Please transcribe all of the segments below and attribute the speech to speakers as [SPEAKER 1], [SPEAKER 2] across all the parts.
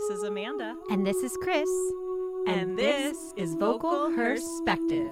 [SPEAKER 1] This is Amanda.
[SPEAKER 2] And this is Chris.
[SPEAKER 1] And, this is Vocal Perspective.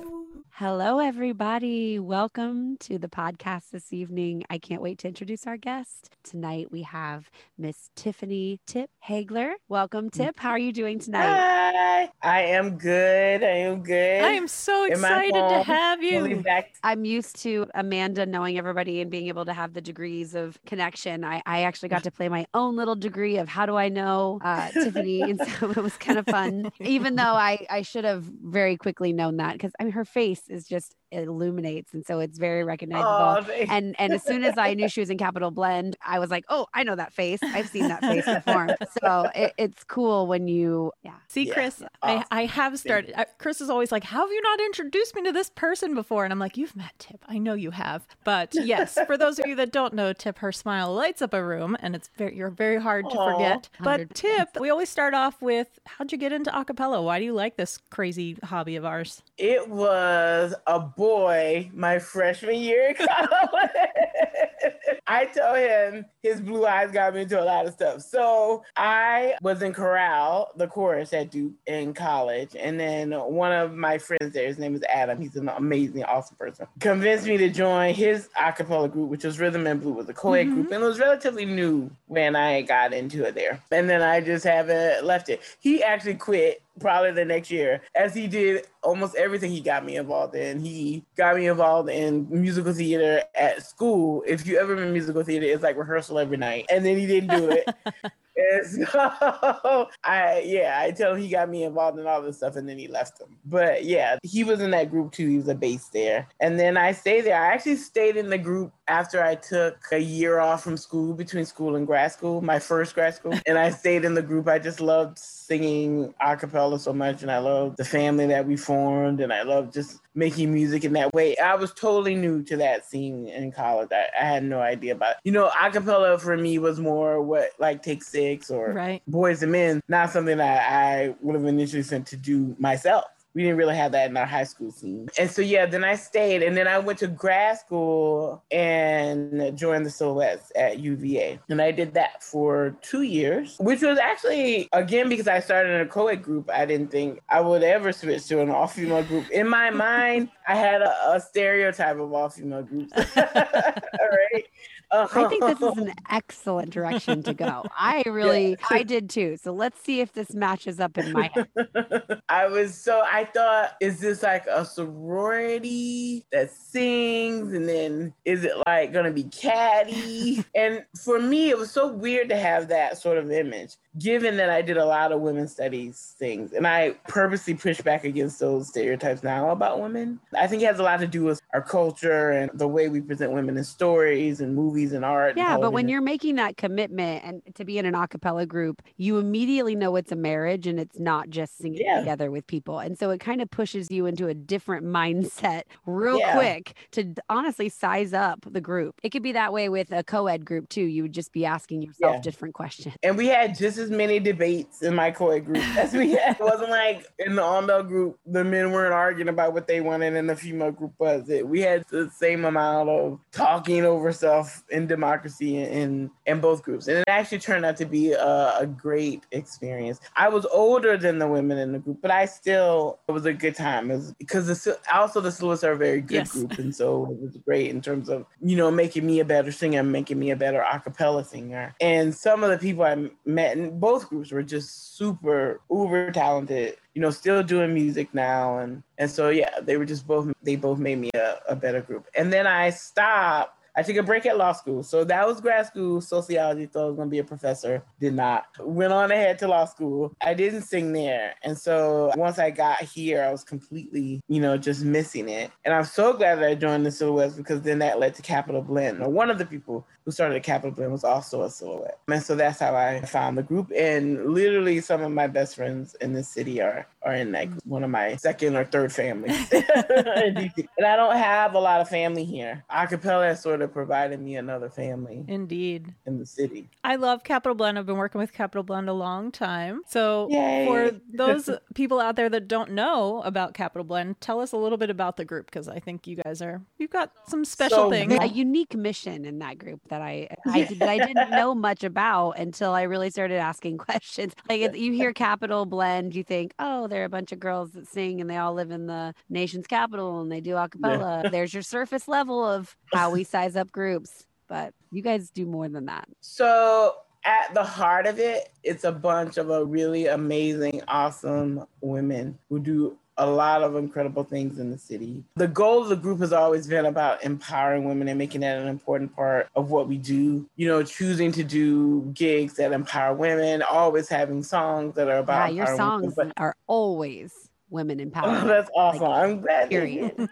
[SPEAKER 2] Hello, everybody. Welcome to the podcast this evening. I can't wait to introduce our guest. Tonight we have Miss Tiffany Tip Hagler. Welcome, Tip. How are you doing tonight?
[SPEAKER 3] Hi, I am good. I am good.
[SPEAKER 1] I am so excited to
[SPEAKER 3] home,
[SPEAKER 1] have
[SPEAKER 3] Fully
[SPEAKER 1] you.
[SPEAKER 3] vac-
[SPEAKER 2] I'm used to Amanda knowing everybody and being able to have the degrees of connection. I, I actually got to play my own little degree of how do I know uh, Tiffany. And so it was kind of fun, even though I, I should have very quickly known that because I mean, her face is just illuminates. And so it's very recognizable.
[SPEAKER 3] Aw, thank-
[SPEAKER 2] and and as soon as I knew she was in Capital Blend, I was like, oh, I know that face. I've seen that face before. So it, it's cool when you, yeah.
[SPEAKER 1] See,
[SPEAKER 3] Yeah,
[SPEAKER 1] Chris,
[SPEAKER 3] awesome.
[SPEAKER 1] I, I have started. I, Chris is always like, How have you not introduced me to this person before? And I'm like, You've met Tip. I know you have. But yes, for those of you that don't know, Tip, her smile lights up a room and it's very, you're very hard to
[SPEAKER 3] Aw.
[SPEAKER 1] forget. But
[SPEAKER 2] 100%.
[SPEAKER 1] Tip, we always start off with, How'd you get into acapella? Why do you like this crazy hobby of ours?
[SPEAKER 3] It was a boy my freshman year in college. I told him his blue eyes got me into a lot of stuff. So I was in chorale, the chorus at Duke in college. And then one of my friends there, his name is Adam. He's an amazing, awesome person. Convinced me to join his a cappella group, which was Rhythm and Blue, was a co-ed
[SPEAKER 1] Mhm.
[SPEAKER 3] group. And it was relatively new when I got into it there. And then I just haven't left it. He actually quit probably the next year, as he did almost everything he got me involved in. He got me involved in musical theater at school. If you ever been musical theater, it's like rehearsal every night. And then he didn't do it. And so I yeah, I tell him he got me involved in all this stuff and then he left them. But yeah, he was in that group too. He was a bass there. And then I stayed there. I actually stayed in the group after I took a year off from school between school and grad school, my first grad school. And I stayed in the group. I just loved singing a cappella so much and I loved the family that we formed and I loved just making music in that way. I was totally new to that scene in college. I, I had no idea about it. You know, a cappella for me was more what like Take Six or
[SPEAKER 1] Right.
[SPEAKER 3] Boyz II Men, not something that I would have initially sent to do myself. We didn't really have that in our high school scene. And so, yeah, then I stayed and then I went to grad school and joined the Silhouettes at UVA. And I did that for two years, which was actually, again, because I started in a co ed group, I didn't think I would ever switch to an all female group. In my mind, I had a, a stereotype of all female groups. all right.
[SPEAKER 2] I think this is an excellent direction to go. I really, I did too. So let's see if this matches up in my head.
[SPEAKER 3] I was so I thought, is this like a sorority that sings, and then is it like gonna be catty? and for me, it was so weird to have that sort of image, given that I did a lot of women's studies things, and I purposely push back against those stereotypes now about women. I think it has a lot to do with our culture and the way we present women in stories and movies and art. and
[SPEAKER 2] Yeah, but when you're making that commitment and to be in an a cappella group, you immediately know it's a marriage and it's not just singing
[SPEAKER 3] Yeah.
[SPEAKER 2] together with people. And so it kind of pushes you into a different mindset real
[SPEAKER 3] Yeah.
[SPEAKER 2] quick to honestly size up the group. It could be that way with a co ed group too. You would just be asking yourself
[SPEAKER 3] Yeah.
[SPEAKER 2] different questions.
[SPEAKER 3] And we had just as many debates in my co ed group as we had. It wasn't like in the on group, the men weren't arguing about what they wanted, and the female group was. It. We had the same amount of talking over stuff in democracy in in both groups, and it actually turned out to be a, a great experience. I was older than the women in the group, but I still it was a good time. Because also the Silhouettes are a very good
[SPEAKER 1] Yes.
[SPEAKER 3] group, and so it was great in terms of you know making me a better singer, making me a better a cappella singer. And some of the people I met in both groups were just super uber talented. You know, still doing music now, and and so yeah, they were just both they both made me a, a better group. And then I stopped. I took a break at law school. So that was grad school, sociology, thought I was gonna be a professor. Did not. Went on ahead to law school. I didn't sing there. And so once I got here, I was completely, you know, just missing it. And I'm so glad that I joined the Silhouettes because then that led to Capital Blend. Or one of the people who started at Capital Blend was also a Silhouette. And so that's how I found the group. And literally some of my best friends in the city are are in that group. One of my second or third families. and I don't have a lot of family here. Acapella has sort of provided me another family
[SPEAKER 1] Indeed.
[SPEAKER 3] in the city.
[SPEAKER 1] I love Capital Blend. I've been working with Capital Blend a long time. So,
[SPEAKER 3] Yay.
[SPEAKER 1] for those people out there that don't know about Capital Blend, tell us a little bit about the group because I think you guys are, you've got some special
[SPEAKER 3] So
[SPEAKER 1] things.
[SPEAKER 3] we-
[SPEAKER 2] A unique mission in that group that that I I, did, that I didn't know much about until I really started asking questions. Like you hear Capital Blend, you think, oh, they're a bunch of girls that sing and they all live in the nation's capital and they do a cappella. Yeah. There's your surface level of how we size up groups, but you guys do more than that.
[SPEAKER 3] So at the heart of it, it's a bunch of a really amazing, awesome women who do a lot of incredible things in the city. The goal of the group has always been about empowering women and making that an important part of what we do. You know, choosing to do gigs that empower women, always having songs that are about.
[SPEAKER 2] Yeah, your songs women, are always women empowerment.
[SPEAKER 3] Oh, that's awesome. Like, I'm glad. Period.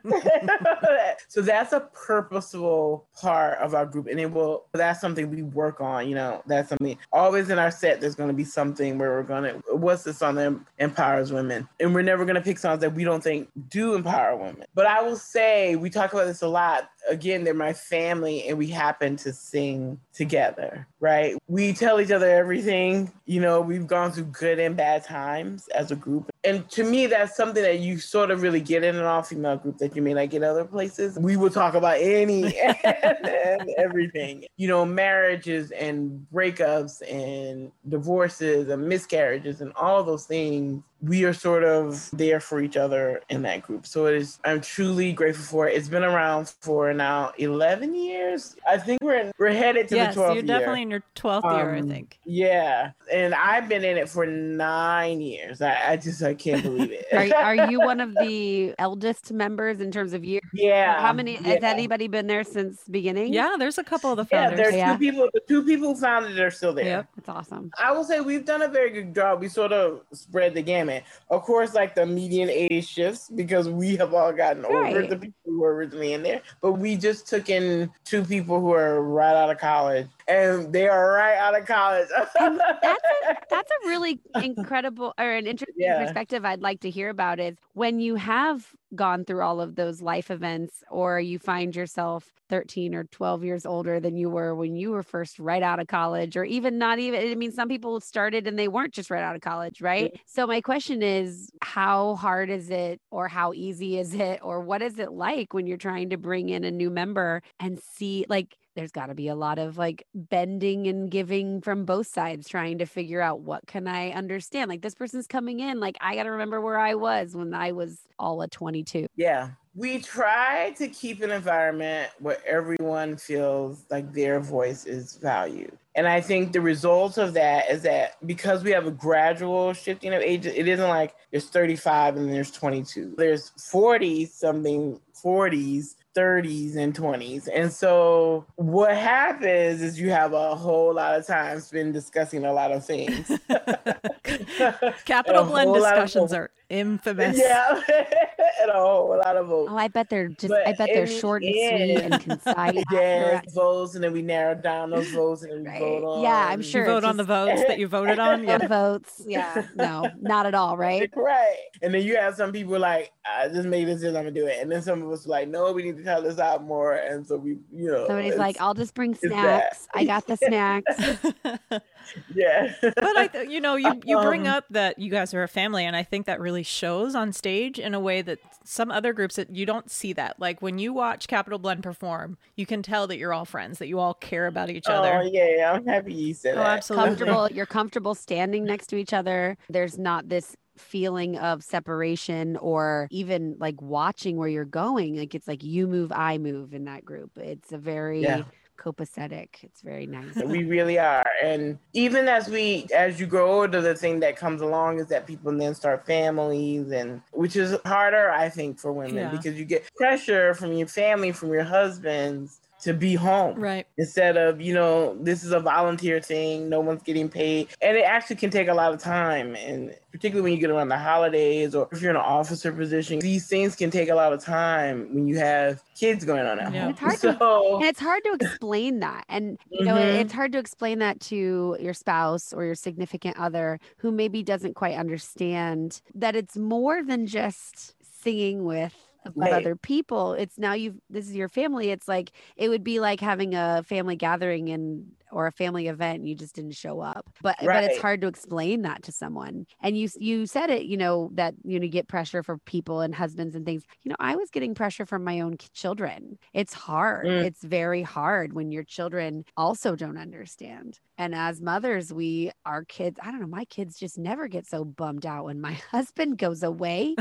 [SPEAKER 3] so that's a purposeful part of our group, and it will. That's something we work on. You know, that's something always in our set. There's going to be something where we're going to. What's the song that empowers women? And we're never going to pick songs that we don't think do empower women. But I will say we talk about this a lot. Again, they're my family, and we happen to sing together. Right? We tell each other everything. You know, we've gone through good and bad times as a group, and to me, that's something that you sort of really get in an all female group that you may not get other places. We will talk about any and everything, you know, marriages and breakups and divorces and miscarriages and all those things we are sort of there for each other in that group. So it is I'm truly grateful for it. It's been around for now 11 years. I think we're in, we're headed to
[SPEAKER 1] yes,
[SPEAKER 3] the 12th
[SPEAKER 1] you're definitely in your 12th um, year, I um, think.
[SPEAKER 3] Yeah. And I've been in it for 9 years. I, I just I can't believe it.
[SPEAKER 2] are, are you one of the eldest members in terms of years?
[SPEAKER 3] Yeah.
[SPEAKER 2] How many
[SPEAKER 3] yeah.
[SPEAKER 2] has anybody been there since beginning?
[SPEAKER 1] Yeah, there's a couple of the founders.
[SPEAKER 3] Yeah, there's yeah. two people the two people who founded are still there.
[SPEAKER 2] Yep. That's awesome.
[SPEAKER 3] I will say we've done a very good job. We sort of spread the gamut of course, like the median age shifts because we have all gotten right. over the people who were originally in there. But we just took in two people who are right out of college, and they are right out of college.
[SPEAKER 2] that's a, that's a really incredible or an interesting yeah. perspective I'd like to hear about is when you have gone through all of those life events or you find yourself 13 or 12 years older than you were when you were first right out of college or even not even I mean some people started and they weren't just right out of college right yeah. so my question is how hard is it or how easy is it or what is it like when you're trying to bring in a new member and see like there's got to be a lot of like bending and giving from both sides trying to figure out what can i understand like this person's coming in like i got to remember where i was when i was all a 22
[SPEAKER 3] yeah we try to keep an environment where everyone feels like their voice is valued and i think the result of that is that because we have a gradual shifting of ages it isn't like there's 35 and there's 22 there's 40 something 40s 30s and 20s. And so what happens is you have a whole lot of time spent discussing a lot of things.
[SPEAKER 1] Capital blend discussions are infamous.
[SPEAKER 3] Yeah. and a whole lot of votes.
[SPEAKER 2] Oh, I bet they're just but I bet they're short and sweet and concise.
[SPEAKER 3] Yeah, votes and then we narrow down those votes and then we right. vote on.
[SPEAKER 2] Yeah, I'm sure.
[SPEAKER 1] You vote on the votes that you voted on.
[SPEAKER 2] Yeah. votes. Yeah. No, not at all, right?
[SPEAKER 3] Right. And then you have some people like, I just made this decision, I'm gonna do it. And then some of us like, no, we need to tell this out more. And so we, you know,
[SPEAKER 2] somebody's like, I'll just bring snacks. I got the snacks.
[SPEAKER 3] Yeah.
[SPEAKER 1] but I, you know, you you bring um, up that you guys are a family, and I think that really shows on stage in a way that some other groups that you don't see that. Like when you watch Capital Blend perform, you can tell that you're all friends, that you all care about each other.
[SPEAKER 3] Oh yeah, I'm happy you said oh, that.
[SPEAKER 2] Absolutely. Comfortable. You're comfortable standing next to each other. There's not this feeling of separation or even like watching where you're going. Like it's like you move, I move in that group. It's a very yeah copacetic. It's very nice.
[SPEAKER 3] we really are. And even as we as you grow older, the thing that comes along is that people then start families and which is harder, I think, for women yeah. because you get pressure from your family, from your husbands to be home.
[SPEAKER 1] Right.
[SPEAKER 3] Instead of, you know, this is a volunteer thing, no one's getting paid. And it actually can take a lot of time. And particularly when you get around the holidays or if you're in an officer position, these things can take a lot of time when you have kids going on at yeah. home.
[SPEAKER 2] It's hard, so... to, and it's hard to explain that. And, you know, mm-hmm. it's hard to explain that to your spouse or your significant other who maybe doesn't quite understand that it's more than just singing with with other people it's now you've this is your family it's like it would be like having a family gathering and or a family event and you just didn't show up. But right. but it's hard to explain that to someone. And you you said it, you know, that you know get pressure for people and husbands and things. You know, I was getting pressure from my own children. It's hard. Mm. It's very hard when your children also don't understand. And as mothers, we our kids, I don't know, my kids just never get so bummed out when my husband goes away.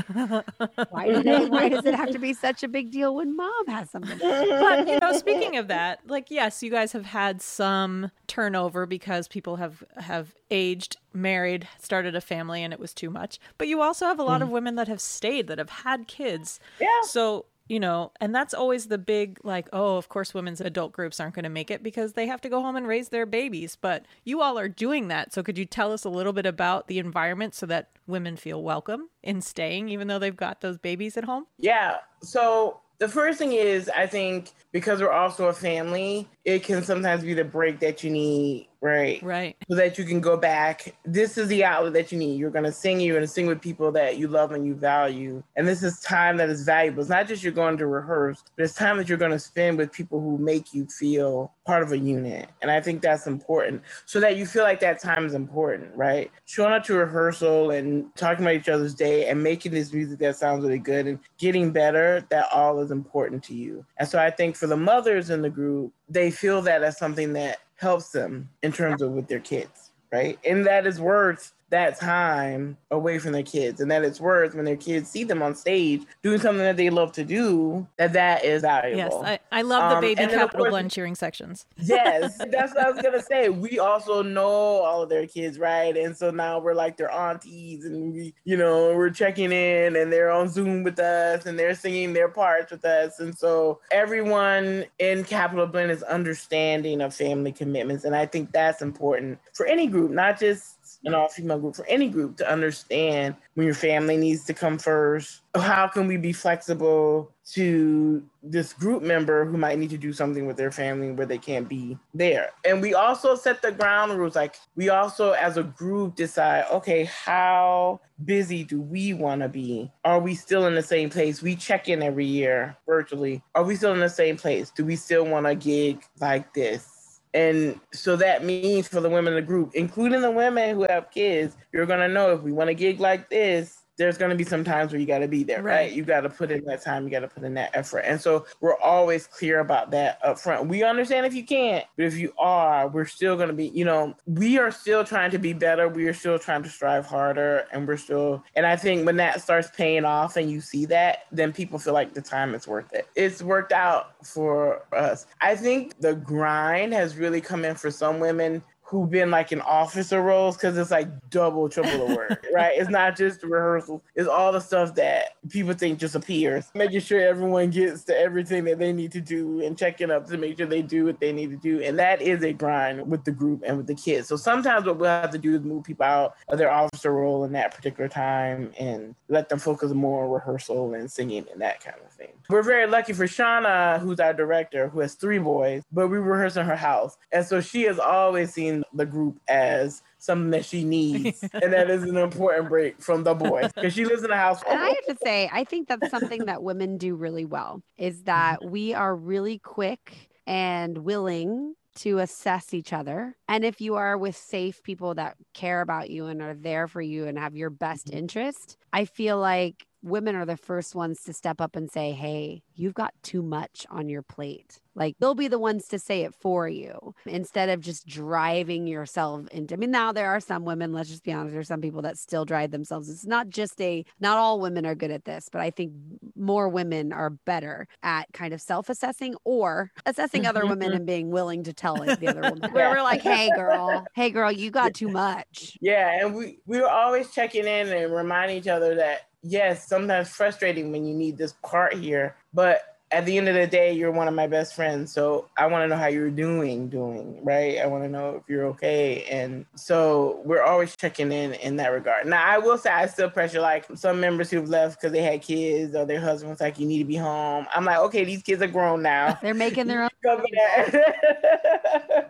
[SPEAKER 2] why, do they, why does it have to be such a big deal when mom has something?
[SPEAKER 1] But you know, speaking of that, like yes, you guys have had some turnover because people have have aged, married, started a family and it was too much. But you also have a lot mm. of women that have stayed that have had kids.
[SPEAKER 3] Yeah.
[SPEAKER 1] So you know, and that's always the big like, oh, of course women's adult groups aren't going to make it because they have to go home and raise their babies. But you all are doing that. So could you tell us a little bit about the environment so that women feel welcome in staying even though they've got those babies at home?
[SPEAKER 3] Yeah. So the first thing is I think because we're also a family, it can sometimes be the break that you need right?
[SPEAKER 1] Right.
[SPEAKER 3] So that you can go back. This is the outlet that you need. You're going to sing, you're going to sing with people that you love and you value. And this is time that is valuable. It's not just you're going to rehearse, but it's time that you're going to spend with people who make you feel part of a unit. And I think that's important so that you feel like that time is important, right? Showing up to rehearsal and talking about each other's day and making this music that sounds really good and getting better, that all is important to you. And so I think for the mothers in the group, they feel that as something that helps them in terms of with their kids, right? And that is worth that time away from their kids and that it's worth when their kids see them on stage doing something that they love to do that that is valuable.
[SPEAKER 1] Yes i, I love the um, baby um, capital blend cheering sections.
[SPEAKER 3] Yes that's what i was gonna say. We also know all of their kids right? And so now we're like their aunties and we you know we're checking in and they're on zoom with us and they're singing their parts with us. And so everyone in capital blend is understanding of family commitments and i think that's important for any group not just an all female group, for any group to understand when your family needs to come first. How can we be flexible to this group member who might need to do something with their family where they can't be there? And we also set the ground rules. Like we also, as a group, decide okay, how busy do we want to be? Are we still in the same place? We check in every year virtually. Are we still in the same place? Do we still want a gig like this? And so that means for the women in the group, including the women who have kids, you're gonna know if we want a gig like this, there's going to be some times where you got to be there, right? right? You got to put in that time, you got to put in that effort. And so we're always clear about that up front. We understand if you can't, but if you are, we're still going to be, you know, we are still trying to be better. We are still trying to strive harder. And we're still, and I think when that starts paying off and you see that, then people feel like the time is worth it. It's worked out for us. I think the grind has really come in for some women who've been like in officer roles because it's like double, triple the work, right? It's not just rehearsal, it's all the stuff that people think just appears. Making sure everyone gets to everything that they need to do and checking up to make sure they do what they need to do. And that is a grind with the group and with the kids. So sometimes what we'll have to do is move people out of their officer role in that particular time and let them focus more on rehearsal and singing and that kind of thing. We're very lucky for Shauna, who's our director, who has three boys, but we rehearse in her house. And so she has always seen the group as something that she needs, and that is an important break from the boys because she lives in a house.
[SPEAKER 2] And I have to say, I think that's something that women do really well is that we are really quick and willing to assess each other. And if you are with safe people that care about you and are there for you and have your best interest, I feel like women are the first ones to step up and say, Hey, you've got too much on your plate. Like they'll be the ones to say it for you instead of just driving yourself into. I mean, now there are some women, let's just be honest, there's some people that still drive themselves. It's not just a, not all women are good at this, but I think more women are better at kind of self assessing or assessing other women mm-hmm. and being willing to tell the other woman where we're like, hey, girl, hey, girl, you got too much.
[SPEAKER 3] Yeah. And we, we were always checking in and reminding each other that yes, sometimes frustrating when you need this part here, but at the end of the day, you're one of my best friends. So I want to know how you're doing, doing, right? I want to know if you're okay. And so we're always checking in in that regard. Now, I will say I still pressure like some members who've left because they had kids or their husband's like, you need to be home. I'm like, okay, these kids are grown now.
[SPEAKER 2] They're making their own.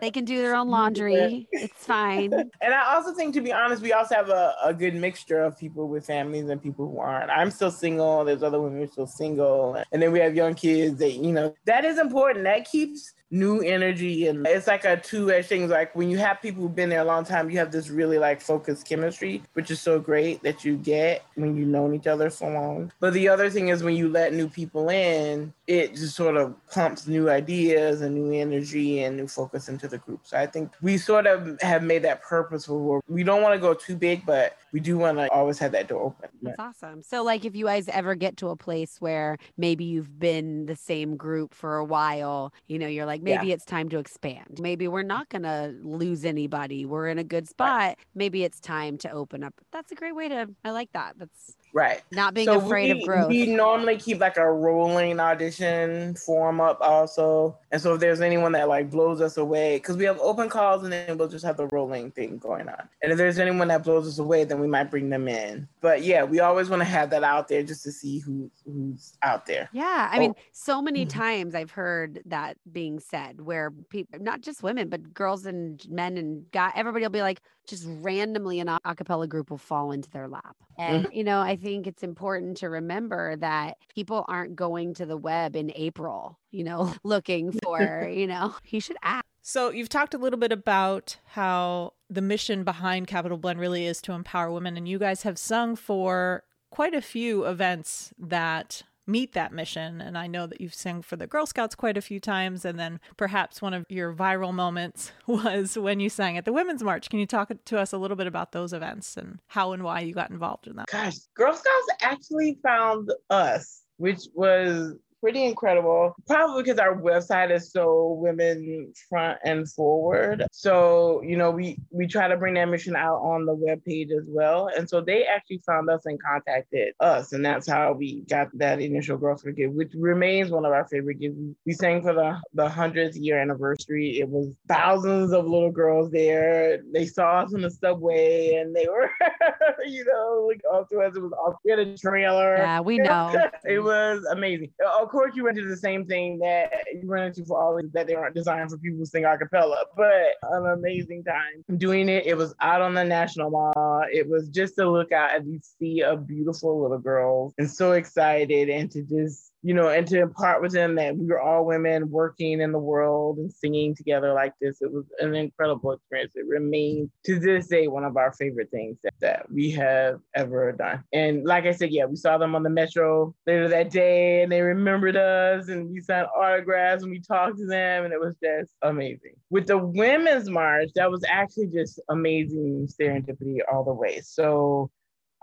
[SPEAKER 2] they can do their own laundry. It's fine.
[SPEAKER 3] And I also think, to be honest, we also have a, a good mixture of people with families and people who aren't. I'm still single. There's other women who are still single. And then we have young kids kids that you know that is important. That keeps new energy and it's like a two-edged thing. Like when you have people who've been there a long time, you have this really like focused chemistry, which is so great that you get when you've known each other so long. But the other thing is when you let new people in, it just sort of pumps new ideas and new energy and new focus into the group. So I think we sort of have made that purposeful. We don't want to go too big, but we do want to always have that door open.
[SPEAKER 2] That's awesome. So, like, if you guys ever get to a place where maybe you've been the same group for a while, you know, you're like, maybe yeah. it's time to expand. Maybe we're not going to lose anybody. We're in a good spot. Right. Maybe it's time to open up. That's a great way to, I like that. That's
[SPEAKER 3] Right.
[SPEAKER 2] Not being so afraid
[SPEAKER 3] we,
[SPEAKER 2] of growth.
[SPEAKER 3] We normally keep like a rolling audition form up also. And so if there's anyone that like blows us away, because we have open calls and then we'll just have the rolling thing going on. And if there's anyone that blows us away, then we might bring them in. But yeah, we always want to have that out there just to see who who's out there.
[SPEAKER 2] Yeah. I oh. mean, so many mm-hmm. times I've heard that being said where people not just women, but girls and men and guys, everybody will be like, just randomly an a cappella group will fall into their lap. And, mm-hmm. you know, I think it's important to remember that people aren't going to the web in April, you know, looking for, you know, you should ask.
[SPEAKER 1] So you've talked a little bit about how the mission behind Capital Blend really is to empower women, and you guys have sung for quite a few events that meet that mission. And I know that you've sung for the Girl Scouts quite a few times. And then perhaps one of your viral moments was when you sang at the Women's March. Can you talk to us a little bit about those events and how and why you got involved in that?
[SPEAKER 3] Gosh, Girl Scouts actually found us, which was pretty incredible. Probably because our website is so women front and forward. So, you know, we we try to bring that mission out on the web page as well. And so they actually found us and contacted us. And that's how we got that initial Girl Scout gift, which remains one of our favorite gifts. We sang for the the hundredth year anniversary. It was thousands of little girls there. They saw us in the subway and they were, you know, like all to us. It was all we had a trailer.
[SPEAKER 2] Yeah, we know.
[SPEAKER 3] it was amazing. Of course, you run into the same thing that you run into for all that they aren't designed for people who sing a cappella, but an amazing time doing it. It was out on the National Mall. It was just to look out and you see a beautiful little girl and so excited and to just you know, and to impart with them that we were all women working in the world and singing together like this. It was an incredible experience. It remains to this day one of our favorite things that, that we have ever done. And like I said, yeah, we saw them on the metro later that day and they remembered us and we signed autographs and we talked to them and it was just amazing. With the women's march, that was actually just amazing serendipity all the way. So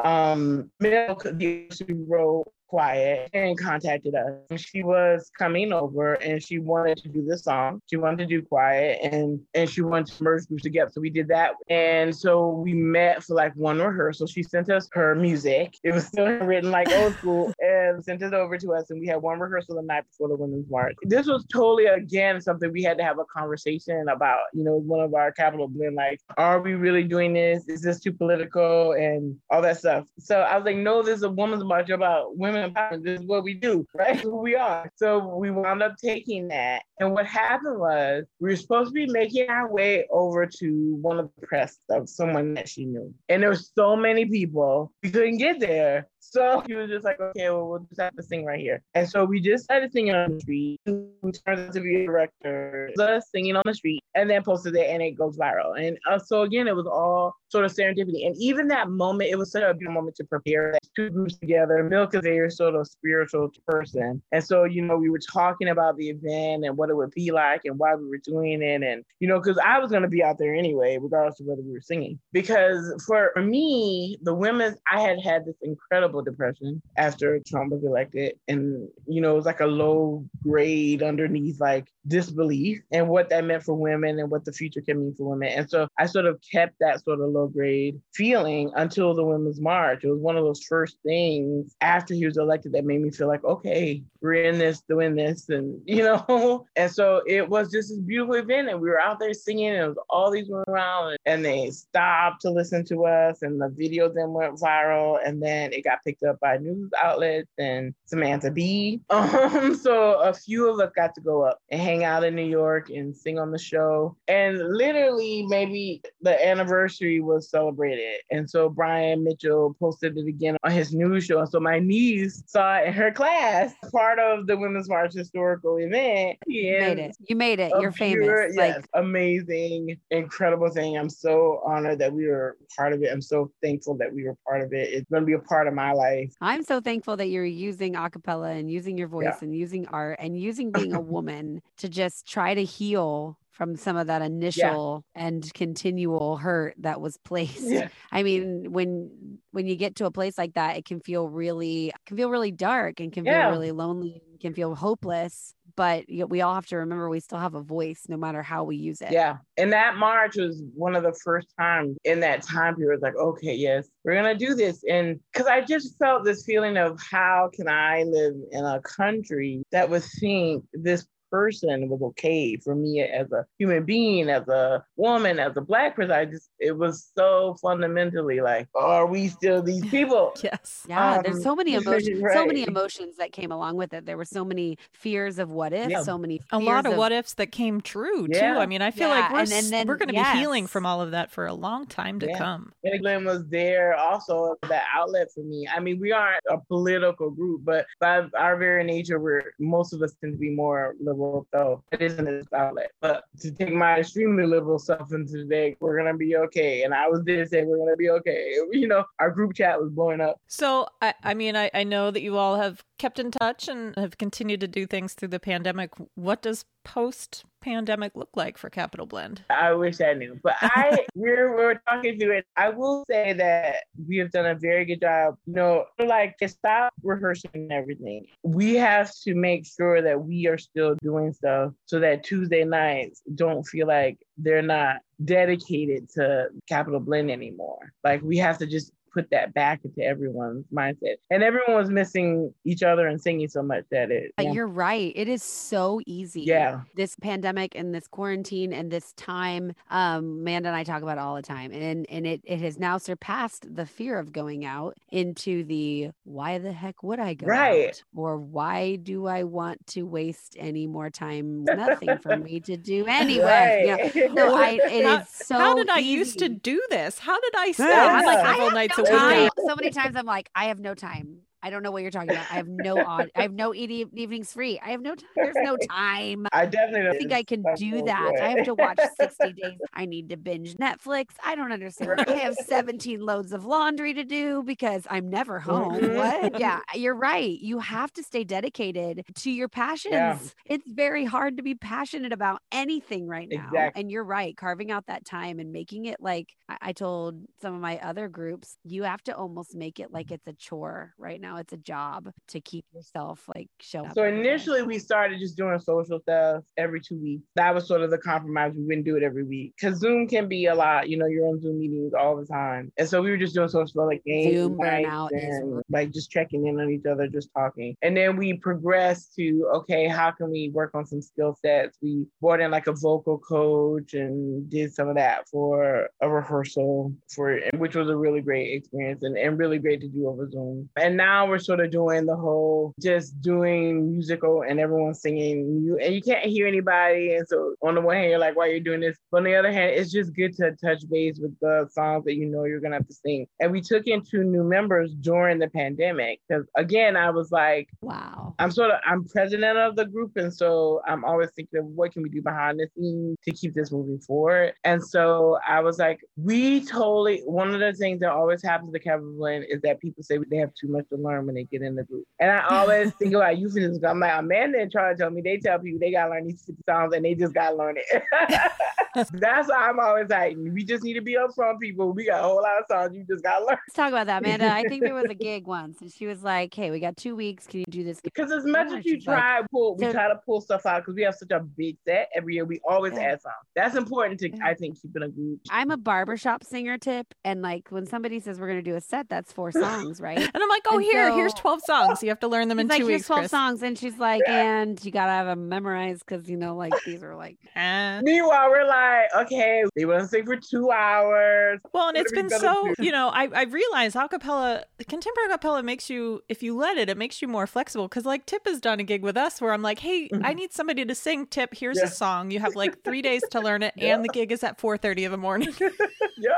[SPEAKER 3] um MILCK, the wrote quiet and contacted us. She was coming over and she wanted to do this song. She wanted to do quiet and and she wanted to merge groups together. So we did that. And so we met for like one rehearsal. She sent us her music. It was still written like old school and sent it over to us. And we had one rehearsal the night before the Women's March. This was totally again something we had to have a conversation about. You know, one of our capital blend, like, are we really doing this? Is this too political and all that stuff? So I was like, no, this is a women's march about women empowerment. This is what we do, right? Who we are. So we wound up taking that. And what happened was we were supposed to be making our way over to one of the press of someone that she knew. And there were so many people, we couldn't get there. So he was just like, okay, well, we'll just have to sing right here. And so we just started singing on the street. We turned out to be a director, us singing on the street, and then posted it, and it goes viral. And uh, so again, it was all sort of serendipity. And even that moment, it was such a beautiful moment to prepare that two groups together. MILCK is a sort of spiritual person. And so, you know, we were talking about the event and what it would be like and why we were doing it. And, you know, because I was going to be out there anyway, regardless of whether we were singing. Because for me, the women, I had had this incredible depression after Trump was elected. And, you know, it was like a low grade underneath like disbelief and what that meant for women and what the future can mean for women. And so I sort of kept that sort of low grade feeling until the Women's March. It was one of those first things after he was elected that made me feel like, okay, we're in this, doing this, and you know. And so it was just this beautiful event, and we were out there singing, and it was all these women around, and they stopped to listen to us, and the video then went viral, and then it got picked up by news outlets and Samantha Bee. Um, so a few of us got to go up and hang out in New York and sing on the show, and literally maybe the anniversary was celebrated, and so Brian Mitchell posted it again on his news show, and so my niece saw it in her class, part part of the Women's March historical event.
[SPEAKER 2] You made it. You made it.
[SPEAKER 3] a
[SPEAKER 2] You're
[SPEAKER 3] pure,
[SPEAKER 2] famous.
[SPEAKER 3] Yes,
[SPEAKER 2] Like
[SPEAKER 3] amazing, incredible thing. I'm so honored that we were part of it. I'm so thankful that we were part of it. It's going to be a part of my life.
[SPEAKER 2] I'm so thankful that you're using acapella and using your voice
[SPEAKER 3] Yeah.
[SPEAKER 2] and using art and using being a woman to just try to heal from some of that initial and continual hurt that was placed.
[SPEAKER 3] Yeah.
[SPEAKER 2] I mean, when when you get to a place like that, it can feel really can feel really dark and can
[SPEAKER 3] Yeah.
[SPEAKER 2] feel really lonely, and can feel hopeless. But we all have to remember we still have a voice no matter how we use it.
[SPEAKER 3] Yeah. And that march was one of the first times in that time period, like, okay, yes, we're going to do this. And because I just felt this feeling of how can I live in a country that would think this person was okay for me as a human being, as a woman, as a black person. I just, it was so fundamentally like, are we still these people?
[SPEAKER 1] Yes.
[SPEAKER 2] Yeah,
[SPEAKER 3] Um,
[SPEAKER 2] there's so many emotions, so many emotions that came along with it. There were so many fears of what if,
[SPEAKER 3] Yeah.
[SPEAKER 2] so many
[SPEAKER 1] A lot of what ifs that came true too. I mean, I feel
[SPEAKER 2] Yeah,
[SPEAKER 1] like we're
[SPEAKER 2] and- and then-
[SPEAKER 1] we're going to be healing from all of that for a long time to
[SPEAKER 3] Yeah.
[SPEAKER 1] come.
[SPEAKER 3] And Glenn was there also that outlet for me. I mean, we aren't a political group, but by our very nature, we're most of us tend to be more liberal, so it isn't this outlet. But to take my extremely liberal self into today, we're gonna be okay. And I was there to say we're gonna be okay. You know, our group chat was blowing up.
[SPEAKER 1] So, I, I mean, I, I know that you all have kept in touch and have continued to do things through the pandemic. What does post pandemic look like for Capital Blend?
[SPEAKER 3] I wish I knew, but I we're we're talking through it. I will say that we have done a very good job. You know, like to stop rehearsing everything. We have to make sure that we are still doing stuff so that Tuesday nights don't feel like they're not dedicated to Capital Blend anymore. Like we have to just put that back into everyone's mindset. And everyone was missing each other and singing so much that it
[SPEAKER 2] Uh, You're right. It is so easy.
[SPEAKER 3] Yeah.
[SPEAKER 2] This pandemic and this quarantine and this time, um, Amanda and I talk about it all the time. And and it, it has now surpassed the fear of going out into the why the heck would I go
[SPEAKER 3] Right.
[SPEAKER 2] out? Or why do I want to waste any more time? Nothing for me to do anyway. You know,
[SPEAKER 3] Right.
[SPEAKER 2] no, I it
[SPEAKER 1] how,
[SPEAKER 2] is so
[SPEAKER 1] how did I used to do this? How did I spend
[SPEAKER 2] Yeah, I'm like, I
[SPEAKER 1] several
[SPEAKER 2] have
[SPEAKER 1] nights a week?
[SPEAKER 2] Time. So many times I'm like, I have no time. I don't know what you're talking about. I have no odd. I have no eve- evenings free. I have no time. There's no time.
[SPEAKER 3] I definitely
[SPEAKER 2] I think I can do that. I have to watch 60 days. I need to binge Netflix. I don't understand. I have 17 loads of laundry to do because I'm never home.
[SPEAKER 3] Mhm.
[SPEAKER 2] What? Yeah, you're right. You have to stay dedicated to your passions. Yeah. It's very hard to be passionate about anything right now.
[SPEAKER 3] Exactly.
[SPEAKER 2] And you're right. Carving out that time and making it like I, I told some of my other groups, you have to almost make it like it's a chore right now. It's a job to keep yourself like showing up.
[SPEAKER 3] So initially, we started just doing social stuff every two weeks. That was sort of the compromise. We wouldn't do it every week because Zoom can be a lot. You know, you're on Zoom meetings all the time, and so we were just doing social stuff like games,
[SPEAKER 2] Zoom burnout is
[SPEAKER 3] and like just checking in on each other, just talking. And then we progressed to okay, how can we work on some skill sets? We brought in like a vocal coach and did some of that for a rehearsal for, which was a really great experience and, and really great to do over Zoom. And now we're sort of doing the whole just doing musical and everyone singing you and you can't hear anybody. And so on the one hand, you're like, why are you doing this? But on the other hand, it's just good to touch base with the songs that you know you're gonna have to sing. And we took in two new members during the pandemic because again, I was like,
[SPEAKER 2] wow.
[SPEAKER 3] I'm sort of I'm president of the group, and so I'm always thinking of what can we do behind the scenes to keep this moving forward. And so I was like, we totally one of the things that always happens to Kevin Blend is that people say they have too much to learn when they get in the group. And I always think about euphemisms. I'm like, Amanda and Charlie tell me they tell people they gotta learn these 50 songs and they just gotta learn it. That's why I'm always like, we just need to be upfront, people. We got a whole lot of songs you just gotta learn.
[SPEAKER 2] Let's talk about that, Amanda. I think there was a gig once, and she was like, "Hey, we got two weeks. Can you do this?"
[SPEAKER 3] Because as much as you
[SPEAKER 2] she's like-
[SPEAKER 3] try, pull, we
[SPEAKER 2] So-
[SPEAKER 3] try to pull stuff out because we have such a big set every year. We always
[SPEAKER 2] Yeah.
[SPEAKER 3] add songs. That's important to,
[SPEAKER 2] Yeah.
[SPEAKER 3] I think, keeping a group.
[SPEAKER 2] I'm a barbershop singer tip, and like when somebody says we're gonna do a set, that's four songs, right?
[SPEAKER 1] And I'm like, oh,
[SPEAKER 2] And
[SPEAKER 1] here, here's 12 songs. You have to learn them in
[SPEAKER 2] She's like,
[SPEAKER 1] two
[SPEAKER 2] here's
[SPEAKER 1] weeks.
[SPEAKER 2] 12
[SPEAKER 1] Chris.
[SPEAKER 2] songs, and she's like, and you gotta have them memorized because you know, like these are like
[SPEAKER 1] Eh.
[SPEAKER 3] Meanwhile, we're like, okay, they want to sing for two hours.
[SPEAKER 1] Well, and
[SPEAKER 3] What
[SPEAKER 1] it's
[SPEAKER 3] are we
[SPEAKER 1] been so,
[SPEAKER 3] do?
[SPEAKER 1] you know, I, I realized acapella, contemporary acapella makes you, if you let it, it makes you more flexible. Cause like Tip has done a gig with us where I'm like, hey, I need somebody to sing. Tip, here's
[SPEAKER 3] Mm-hmm. Yeah.
[SPEAKER 1] a song. You have like three days to learn it,
[SPEAKER 3] Yeah.
[SPEAKER 1] and the gig is at 4:30 in the morning.
[SPEAKER 3] yeah.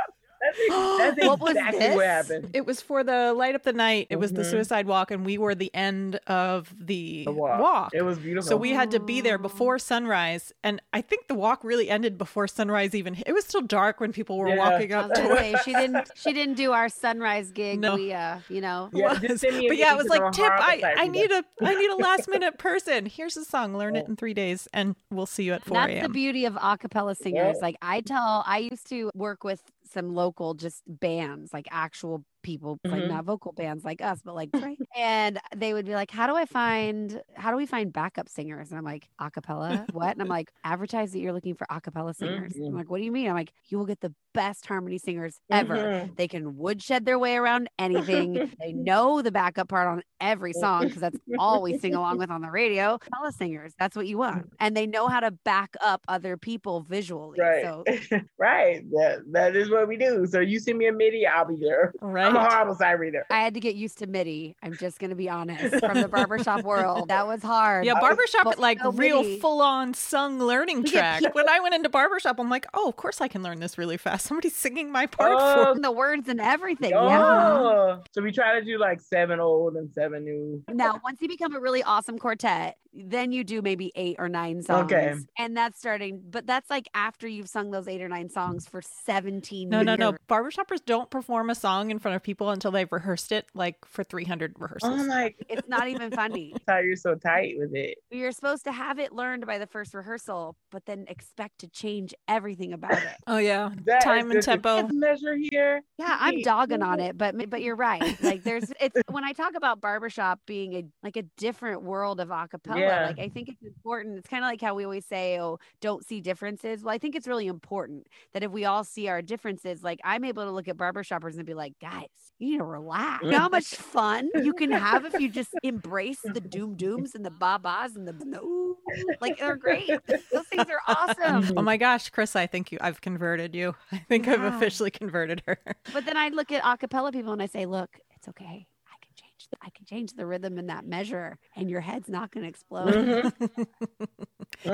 [SPEAKER 3] That's
[SPEAKER 2] What was this?
[SPEAKER 3] what happened.
[SPEAKER 1] It was for the light up the night. It was the
[SPEAKER 3] Mhm.
[SPEAKER 1] suicide walk, and we were the end of the,
[SPEAKER 3] The walk.
[SPEAKER 1] walk.
[SPEAKER 3] It was beautiful.
[SPEAKER 1] So we had to be there before sunrise, and I think the walk really ended before sunrise. Even it was still dark when people were
[SPEAKER 3] Yeah.
[SPEAKER 1] walking up to
[SPEAKER 2] gonna
[SPEAKER 1] it.
[SPEAKER 2] say she didn't she didn't do our sunrise gig.
[SPEAKER 1] No.
[SPEAKER 2] We uh, you know.
[SPEAKER 3] Yeah,
[SPEAKER 1] was.
[SPEAKER 3] just send me a
[SPEAKER 1] but yeah, it was like Tip. I, I need a I need a last minute person. Here's a song. Learn it in three days, and we'll see you at four
[SPEAKER 2] That's the beauty of acapella singers.
[SPEAKER 3] Yeah.
[SPEAKER 2] Like I tell, I used to work with some local just bands, like actual people, like
[SPEAKER 3] Mhm.
[SPEAKER 2] not vocal bands like us, but like and they would be like, "How do I find? How do we find backup singers?" And I'm like, "Acapella? what?" And I'm like, "Advertise that you're looking for acapella singers." I'm
[SPEAKER 3] Mhm.
[SPEAKER 2] like, "What do you mean?" I'm like, "You will get the best harmony singers ever.
[SPEAKER 3] Mhm.
[SPEAKER 2] They can woodshed their way around anything. they know the backup part on every song because that's all we sing along with on the radio. Acapella singers, that's what you want. And they know how to back up other people visually.
[SPEAKER 3] Right.
[SPEAKER 2] So
[SPEAKER 3] right. That that is what we do. So you send me a MIDI, I'll be there.
[SPEAKER 1] Right.
[SPEAKER 3] I'm a horrible side reader.
[SPEAKER 2] I had to get used to MIDI. I'm just gonna be honest. From the barbershop world, that was hard.
[SPEAKER 1] Yeah,
[SPEAKER 3] I was
[SPEAKER 1] barbershop like
[SPEAKER 2] to know
[SPEAKER 1] real full on sung learning track.
[SPEAKER 2] people-
[SPEAKER 1] When I went into barbershop, I'm like, oh, of course I can learn this really fast. Somebody's singing my part
[SPEAKER 3] Oh,
[SPEAKER 1] for
[SPEAKER 2] the words and everything.
[SPEAKER 3] Oh,
[SPEAKER 2] Yeah.
[SPEAKER 3] so we try to do like seven old and seven new.
[SPEAKER 2] Now, once you become a really awesome quartet, then you do maybe eight or nine songs.
[SPEAKER 3] Okay.
[SPEAKER 2] And that's starting, but that's like after you've sung those eight or nine songs for 17
[SPEAKER 1] No, no, no.
[SPEAKER 2] years.
[SPEAKER 1] Barbershoppers don't perform a song in front of people until they've rehearsed it like for 300 rehearsals.
[SPEAKER 3] Oh my
[SPEAKER 2] It's not even funny.
[SPEAKER 3] how you're so tight with it.
[SPEAKER 2] You're supposed to have it learned by the first rehearsal, but then expect to change everything about it.
[SPEAKER 1] Oh, yeah.
[SPEAKER 3] That is
[SPEAKER 1] Time and tempo.
[SPEAKER 3] measure here.
[SPEAKER 2] Yeah, I'm dogging on it, but but you're right. Like there's it's when I talk about barbershop being a like a different world of acapella,
[SPEAKER 3] Yeah.
[SPEAKER 2] like I think it's important. It's kind of like how we always say, oh, don't see differences. Well, I think it's really important that if we all see our differences, like I'm able to look at barbershoppers and be like, guys, you need to relax. You know how much fun you can have if you just embrace the doom dooms and the babas and the, and the ooh, like they're great. Those things are awesome.
[SPEAKER 1] Oh my gosh, Chris, I think you I've converted you. I think I've officially converted her.
[SPEAKER 2] But then I look at acapella people and I say, look, it's okay. I can change the, I can change the rhythm in that measure and your head's not going to explode.
[SPEAKER 3] Mhm.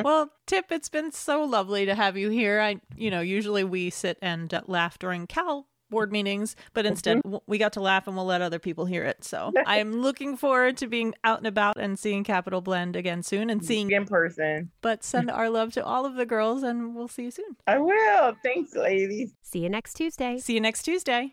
[SPEAKER 1] well, Tip, it's been so lovely to have you here. I, you know, usually we sit and uh, laugh during Cal board meetings, but instead mm-hmm. w- we got to laugh and we'll let other people hear it. So I'm looking forward to being out and about and seeing Capital Blend again soon and seeing.
[SPEAKER 3] in person.
[SPEAKER 1] But send our love to all of the girls and we'll see you soon.
[SPEAKER 3] I will. Thanks, ladies.
[SPEAKER 4] See you next Tuesday.
[SPEAKER 1] See you next Tuesday.